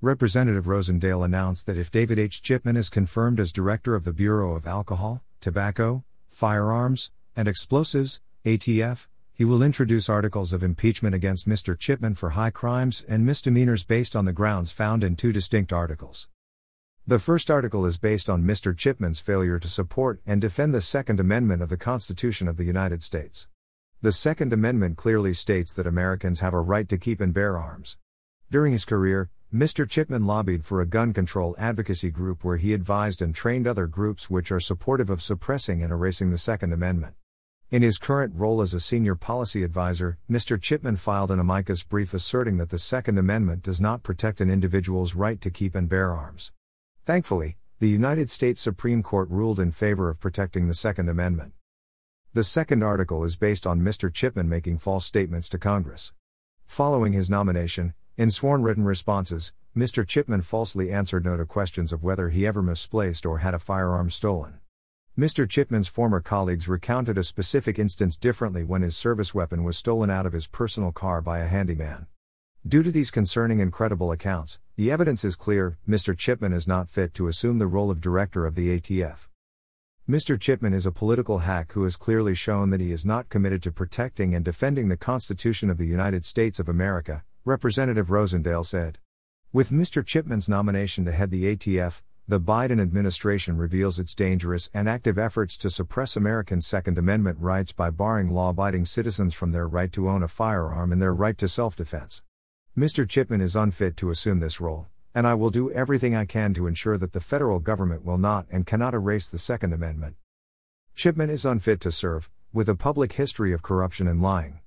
Representative Rosendale announced that if David H. Chipman is confirmed as director of the Bureau of Alcohol, Tobacco, Firearms, and Explosives, ATF, he will introduce articles of impeachment against Mr. Chipman for high crimes and misdemeanors based on the grounds found in two distinct articles. The first article is based on Mr. Chipman's failure to support and defend the Second Amendment of the Constitution of the United States. The Second Amendment clearly states that Americans have a right to keep and bear arms. During his career, Mr. Chipman lobbied for a gun control advocacy group where he advised and trained other groups which are supportive of suppressing and erasing the Second Amendment. In his current role as a senior policy advisor, Mr. Chipman filed an amicus brief asserting that the Second Amendment does not protect an individual's right to keep and bear arms. Thankfully, the United States Supreme Court ruled in favor of protecting the Second Amendment. The second article is based on Mr. Chipman making false statements to Congress. Following his nomination, in sworn written responses, Mr. Chipman falsely answered no to questions of whether he ever misplaced or had a firearm stolen. Mr. Chipman's former colleagues recounted a specific instance differently when his service weapon was stolen out of his personal car by a handyman. Due to these concerning and credible accounts, the evidence is clear Mr. Chipman is not fit to assume the role of director of the ATF. Mr. Chipman is a political hack who has clearly shown that he is not committed to protecting and defending the Constitution of the United States of America, Representative Rosendale said. With Mr. Chipman's nomination to head the ATF, the Biden administration reveals its dangerous and active efforts to suppress American Second Amendment rights by barring law abiding citizens from their right to own a firearm and their right to self defense. Mr. Chipman is unfit to assume this role, and I will do everything I can to ensure that the federal government will not and cannot erase the Second Amendment. Chipman is unfit to serve, with a public history of corruption and lying.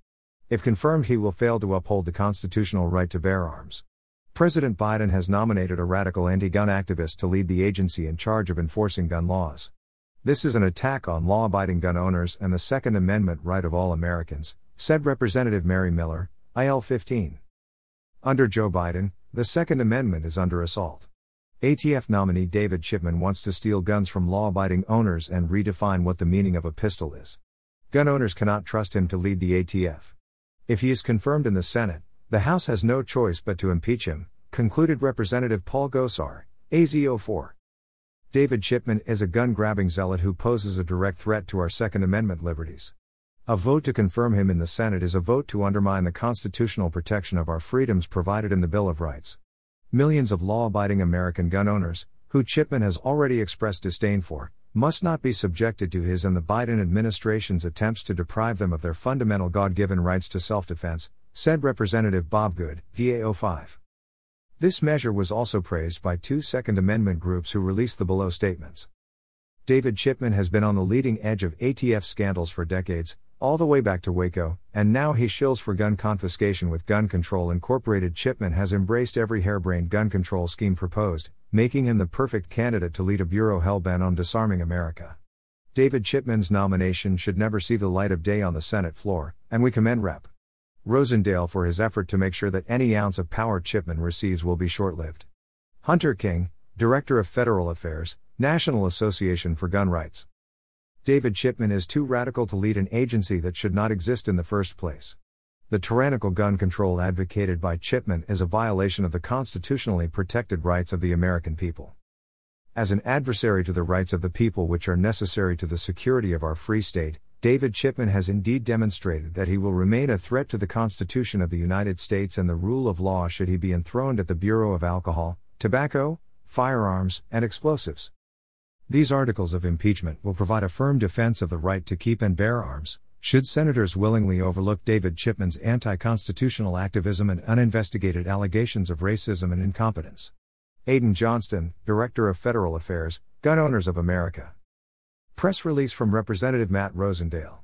If confirmed, he will fail to uphold the constitutional right to bear arms. President Biden has nominated a radical anti gun activist to lead the agency in charge of enforcing gun laws. This is an attack on law abiding gun owners and the Second Amendment right of all Americans, said Representative Mary Miller, IL 15. Under Joe Biden, the Second Amendment is under assault. ATF nominee David Chipman wants to steal guns from law abiding owners and redefine what the meaning of a pistol is. Gun owners cannot trust him to lead the ATF. If he is confirmed in the Senate, the House has no choice but to impeach him, concluded Representative Paul Gosar, AZ04. David Chipman is a gun grabbing zealot who poses a direct threat to our Second Amendment liberties. A vote to confirm him in the Senate is a vote to undermine the constitutional protection of our freedoms provided in the Bill of Rights. Millions of law abiding American gun owners, who Chipman has already expressed disdain for, must not be subjected to his and the Biden administration's attempts to deprive them of their fundamental God given rights to self defense, said Representative Bob Good, VA05. This measure was also praised by two Second Amendment groups who released the below statements. David Chipman has been on the leading edge of ATF scandals for decades, all the way back to Waco, and now he shills for gun confiscation with Gun Control Incorporated. Chipman has embraced every harebrained gun control scheme proposed, making him the perfect candidate to lead a bureau hell-bent on disarming America. David Chipman's nomination should never see the light of day on the Senate floor, and we commend Rep. Rosendale for his effort to make sure that any ounce of power Chipman receives will be short lived. Hunter King, Director of Federal Affairs, National Association for Gun Rights. David Chipman is too radical to lead an agency that should not exist in the first place. The tyrannical gun control advocated by Chipman is a violation of the constitutionally protected rights of the American people. As an adversary to the rights of the people which are necessary to the security of our free state, David Chipman has indeed demonstrated that he will remain a threat to the Constitution of the United States and the rule of law should he be enthroned at the Bureau of Alcohol, Tobacco, Firearms, and Explosives. These articles of impeachment will provide a firm defense of the right to keep and bear arms, should senators willingly overlook David Chipman's anti constitutional activism and uninvestigated allegations of racism and incompetence. Aidan Johnston, Director of Federal Affairs, Gun Owners of America. Press release from Representative Matt Rosendale.